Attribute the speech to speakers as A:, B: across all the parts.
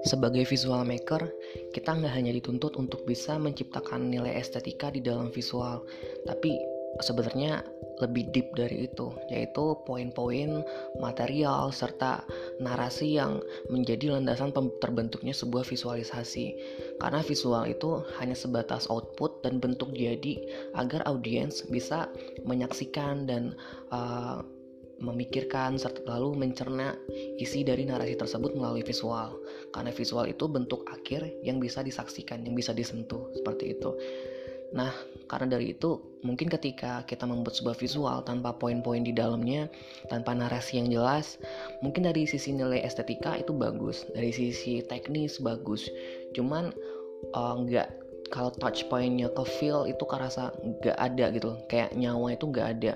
A: Sebagai visual maker, kita nggak hanya dituntut untuk bisa menciptakan nilai estetika di dalam visual, tapi sebenarnya lebih deep dari itu, yaitu poin-poin material serta narasi yang menjadi landasan terbentuknya sebuah visualisasi. Karena visual itu hanya sebatas output dan bentuk jadi agar audiens bisa menyaksikan dan uh, memikirkan serta lalu mencerna isi dari narasi tersebut melalui visual. Karena visual itu bentuk akhir yang bisa disaksikan, yang bisa disentuh, seperti itu. Nah, karena dari itu, mungkin ketika kita membuat sebuah visual tanpa poin-poin di dalamnya, tanpa narasi yang jelas, mungkin dari sisi nilai estetika itu bagus, dari sisi teknis bagus. Cuman uh, nggak kalau touch pointnya ke feel itu kerasa nggak ada gitu, kayak nyawa itu nggak ada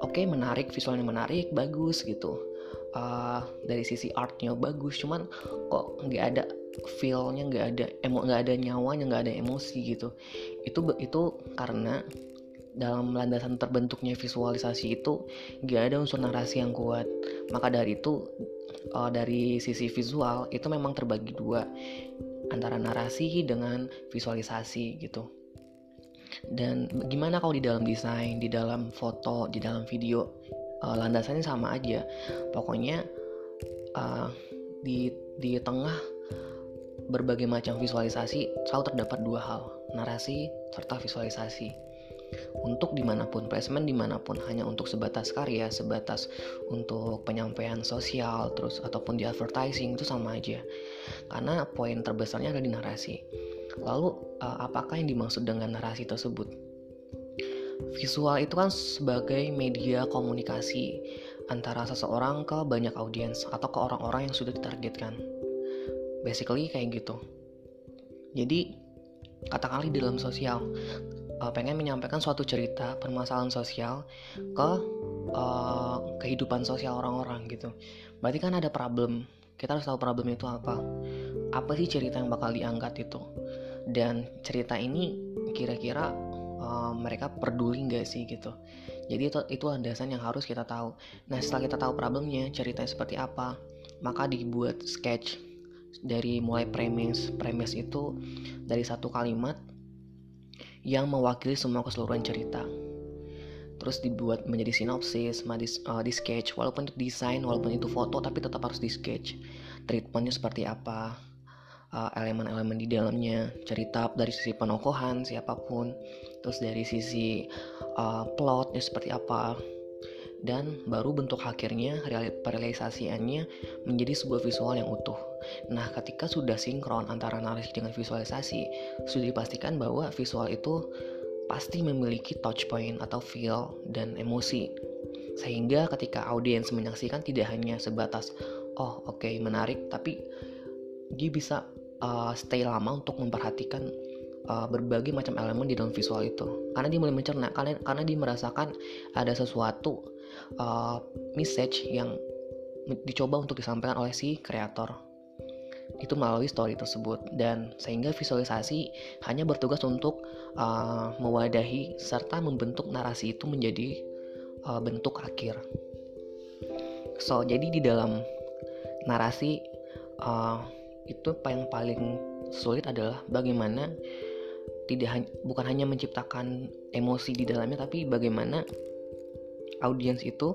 A: oke okay, menarik visualnya menarik bagus gitu. Uh, dari sisi artnya bagus cuman kok nggak ada feelnya nggak ada emo nggak ada nyawanya nggak ada emosi gitu. Itu itu karena dalam landasan terbentuknya visualisasi itu nggak ada unsur narasi yang kuat. Maka dari itu uh, dari sisi visual itu memang terbagi dua. Antara narasi dengan visualisasi gitu dan gimana kalau di dalam desain di dalam foto di dalam video uh, landasannya sama aja. Pokoknya uh, di di tengah berbagai macam visualisasi selalu terdapat dua hal narasi serta visualisasi. Untuk di mana pun placement di mana pun hanya untuk sebatas karya sebatas untuk penyampaian sosial terus ataupun di advertising itu sama aja. Karena poin terbesarnya ada di narasi Lalu uh, apakah yang dimaksud dengan narasi tersebut? Visual itu kan sebagai media komunikasi antara seseorang ke banyak audiens atau ke orang-orang yang sudah ditargetkan. Basically kayak gitu. Jadi katakanlah di dalam sosial uh, pengen menyampaikan suatu cerita permasalahan sosial ke uh, kehidupan sosial orang-orang gitu. Berarti kan ada problem. Kita harus tahu problem itu apa. Apa sih cerita yang bakal diangkat itu? dan cerita ini kira-kira uh, mereka peduli nggak sih gitu jadi itu itu landasan yang harus kita tahu nah setelah kita tahu problemnya ceritanya seperti apa maka dibuat sketch dari mulai premis premis itu dari satu kalimat yang mewakili semua keseluruhan cerita terus dibuat menjadi sinopsis, uh, di sketch, walaupun itu desain, walaupun itu foto, tapi tetap harus di sketch. Treatmentnya seperti apa, uh, elemen-elemen di dalamnya cerita dari sisi penokohan siapa pun terus dari sisi uh, plotnya seperti apa dan baru bentuk akhirnya realisasiannya menjadi sebuah visual yang utuh. Nah, ketika sudah sinkron antara narasi dengan visualisasi, sudah dipastikan bahwa visual itu pasti memiliki touch point atau feel dan emosi. Sehingga ketika audiens menyaksikan tidak hanya sebatas oh oke okay, menarik, tapi dia bisa uh, stay lama untuk memperhatikan uh, berbagai macam elemen di dalam visual itu karena dia mulai mencerna karena karena dia merasakan ada sesuatu uh, message yang dicoba untuk disampaikan oleh si kreator itu melalui story tersebut dan sehingga visualisasi hanya bertugas untuk uh, mewadahi serta membentuk narasi itu menjadi uh, bentuk akhir. So jadi di dalam narasi uh, itu yang paling sulit adalah bagaimana tidak bukan hanya menciptakan emosi di dalamnya tapi bagaimana audiens itu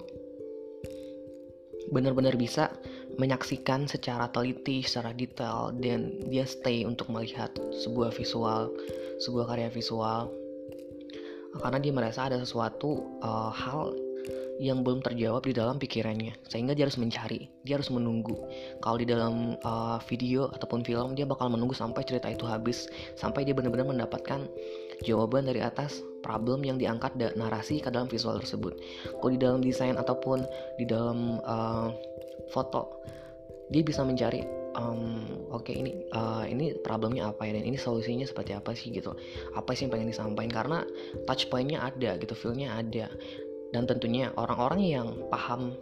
A: benar-benar bisa menyaksikan secara teliti, secara detail dan dia stay untuk melihat sebuah visual, sebuah karya visual. Karena dia merasa ada sesuatu uh, hal yang belum terjawab di dalam pikirannya. Sehingga dia harus mencari dia harus menunggu. Kalau di dalam uh, video ataupun film dia bakal menunggu sampai cerita itu habis sampai dia benar-benar mendapatkan jawaban dari atas problem yang diangkat da narasi ke dalam visual tersebut. Kalau di dalam desain ataupun di dalam uh, foto. Dia bisa mencari um, oke okay, ini uh, ini problemnya apa ya? Dan ini solusinya seperti apa sih? Gitu. Apa sih yang pengen disampaikan? Karena touch pointnya ada gitu feelnya ada. Dan tentunya orang-orang yang paham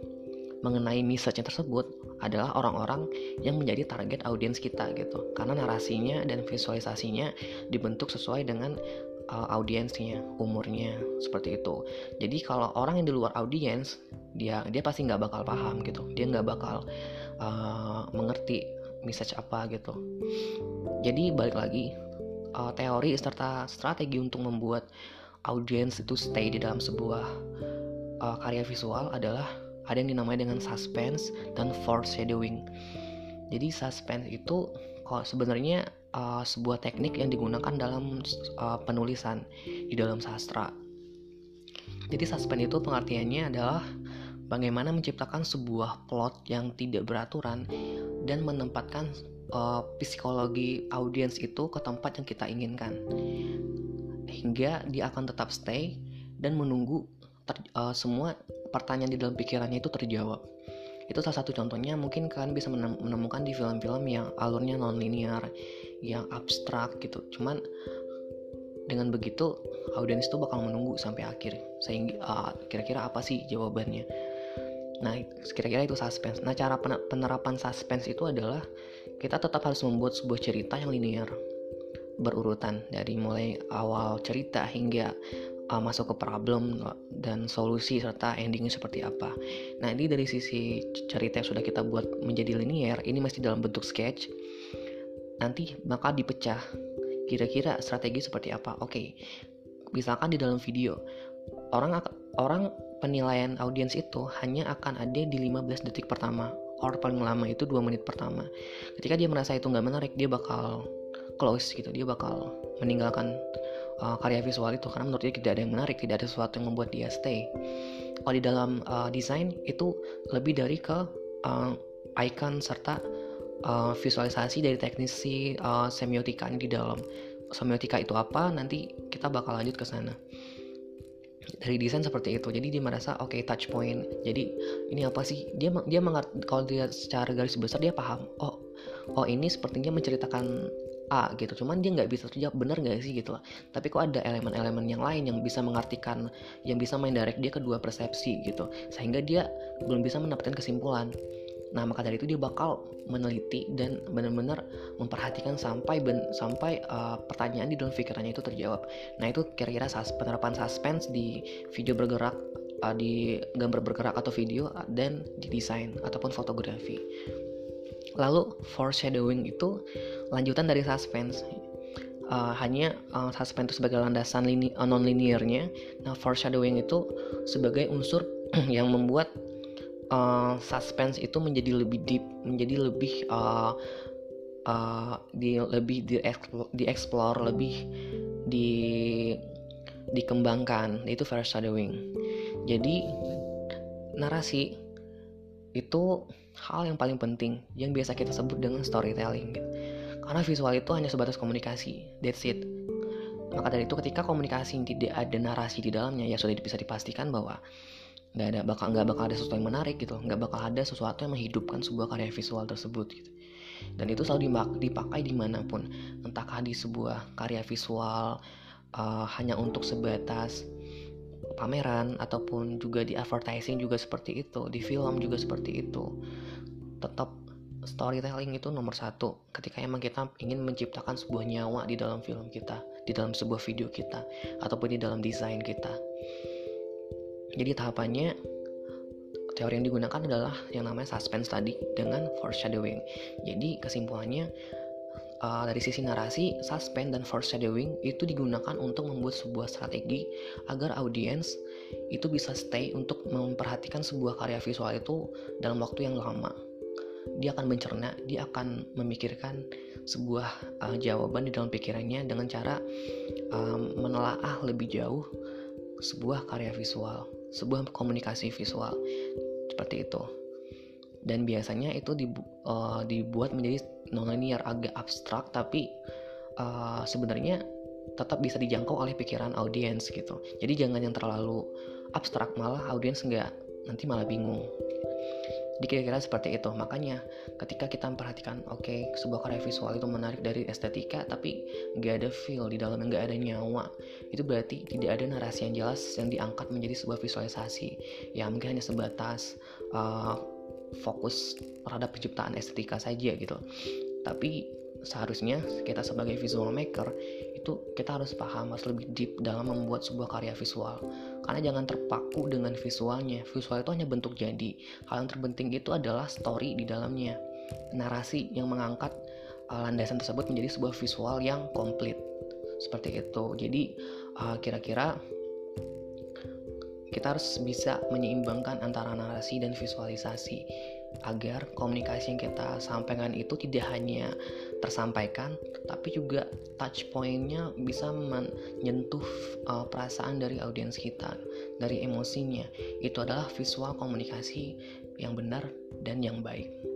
A: mengenai message tersebut adalah orang-orang yang menjadi target audiens kita gitu. Karena narasinya dan visualisasinya dibentuk sesuai dengan uh, audiensnya umurnya seperti itu. Jadi kalau orang yang di luar audiens dia dia pasti nggak bakal paham gitu dia nggak bakal uh, mengerti message apa gitu jadi balik lagi uh, teori serta strategi untuk membuat audiens itu stay di dalam sebuah uh, karya visual adalah ada yang dinamai dengan suspense dan foreshadowing. Jadi suspense itu kok sebenarnya uh, sebuah teknik yang digunakan dalam uh, penulisan di dalam sastra. Jadi suspense itu pengertiannya adalah bagaimana menciptakan sebuah plot yang tidak beraturan dan menempatkan uh, psikologi audiens itu ke tempat yang kita inginkan hingga dia akan tetap stay dan menunggu ter, uh, semua pertanyaan di dalam pikirannya itu terjawab. Itu salah satu contohnya mungkin kalian bisa menemukan di film-film yang alurnya non-linear, yang abstrak gitu. Cuman dengan begitu audiens itu bakal menunggu sampai akhir sehingga uh, kira-kira apa sih jawabannya. Nah, kira-kira itu suspense. Nah, cara penerapan suspense itu adalah kita tetap harus membuat sebuah cerita yang linear berurutan dari mulai awal cerita hingga uh, masuk ke problem dan solusi serta endingnya seperti apa. Nah ini dari sisi cerita yang sudah kita buat menjadi linear, ini masih dalam bentuk sketch. Nanti bakal dipecah. Kira-kira strategi seperti apa? Oke, okay. misalkan di dalam video orang orang penilaian audiens itu hanya akan ada di 15 detik pertama. Or paling lama itu 2 menit pertama. Ketika dia merasa itu nggak menarik dia bakal close gitu. Dia bakal meninggalkan uh, karya visual itu karena menurut dia tidak ada yang menarik tidak ada sesuatu yang membuat dia stay. Kalau di dalam uh, desain itu lebih dari ke uh, icon serta uh, visualisasi dari teknisi uh, semiotika di dalam. Semiotika itu apa nanti kita bakal lanjut ke sana dari desain seperti itu. Jadi dia merasa oke okay, touch point. Jadi ini apa sih? Dia dia mengerti kalau dia secara garis besar dia paham oh oh ini sepertinya menceritakan A gitu. Cuman dia nggak bisa terjawab bener nggak sih? Gitu lah tapi kok ada elemen-elemen yang lain yang bisa mengartikan yang bisa main direct dia kedua persepsi gitu. Sehingga dia belum bisa mendapatkan kesimpulan nah maka dari itu dia bakal meneliti dan benar-benar memperhatikan sampai ben, sampai uh, pertanyaan di dalam pikirannya itu terjawab nah itu kira-kira sus, penerapan suspense di video bergerak uh, di gambar bergerak atau video uh, dan di desain ataupun fotografi Lalu foreshadowing itu lanjutan dari suspense. Uh, hanya uh, suspense itu sebagai landasan lini, uh, non linearnya. Nah, foreshadowing itu sebagai unsur yang membuat uh, suspense itu menjadi lebih deep, menjadi lebih uh, uh, di lebih di explore, di explore lebih di dikembangkan. Itu foreshadowing. Jadi narasi itu hal yang paling penting yang biasa kita sebut dengan storytelling gitu. Karena visual itu hanya sebatas komunikasi, that's it. Maka dari itu ketika komunikasi tidak ada narasi di dalamnya ya sudah bisa dipastikan bahwa nggak ada bakal nggak bakal ada sesuatu yang menarik gitu, nggak bakal ada sesuatu yang menghidupkan sebuah karya visual tersebut gitu. Dan itu selalu dipakai di mana pun, entahkah di sebuah karya visual uh, hanya untuk sebatas pameran ataupun juga di advertising juga seperti itu di film juga seperti itu. Tetap storytelling itu nomor satu ketika emang kita ingin menciptakan sebuah nyawa di dalam film kita di dalam sebuah video kita ataupun di dalam desain kita jadi tahapannya teori yang digunakan adalah yang namanya suspense tadi dengan foreshadowing jadi kesimpulannya uh, dari sisi narasi, suspense dan foreshadowing itu digunakan untuk membuat sebuah strategi agar audiens itu bisa stay untuk memperhatikan sebuah karya visual itu dalam waktu yang lama. Dia akan mencerna, dia akan memikirkan sebuah uh, jawaban di dalam pikirannya dengan cara um, menelaah lebih jauh sebuah karya visual, sebuah komunikasi visual. Seperti itu. Dan biasanya itu dibu uh, dibuat menjadi non-linear agak abstrak tapi uh, sebenarnya tetap bisa dijangkau oleh pikiran audiens gitu. Jadi jangan yang terlalu abstrak malah audiens nggak nanti malah bingung jadi kira-kira seperti itu. Makanya ketika kita memperhatikan oke okay, sebuah karya visual itu menarik dari estetika tapi nggak ada feel di dalamnya nggak ada nyawa itu berarti tidak ada narasi yang jelas yang diangkat menjadi sebuah visualisasi ya mungkin hanya sebatas uh, fokus terhadap penciptaan estetika saja gitu. Tapi seharusnya kita sebagai visual maker itu kita harus paham harus lebih deep dalam membuat sebuah karya visual. Karena jangan terpaku dengan visualnya. Visual itu hanya bentuk jadi. Hal yang terpenting itu adalah story di dalamnya. Narasi yang mengangkat uh, landasan tersebut menjadi sebuah visual yang komplit. Seperti itu. Jadi uh, kira-kira kita harus bisa menyeimbangkan antara narasi dan visualisasi agar komunikasi yang kita sampaikan itu tidak hanya tersampaikan tapi juga touch pointnya bisa menyentuh uh, perasaan dari audiens kita dari emosinya. Itu adalah visual komunikasi yang benar dan yang baik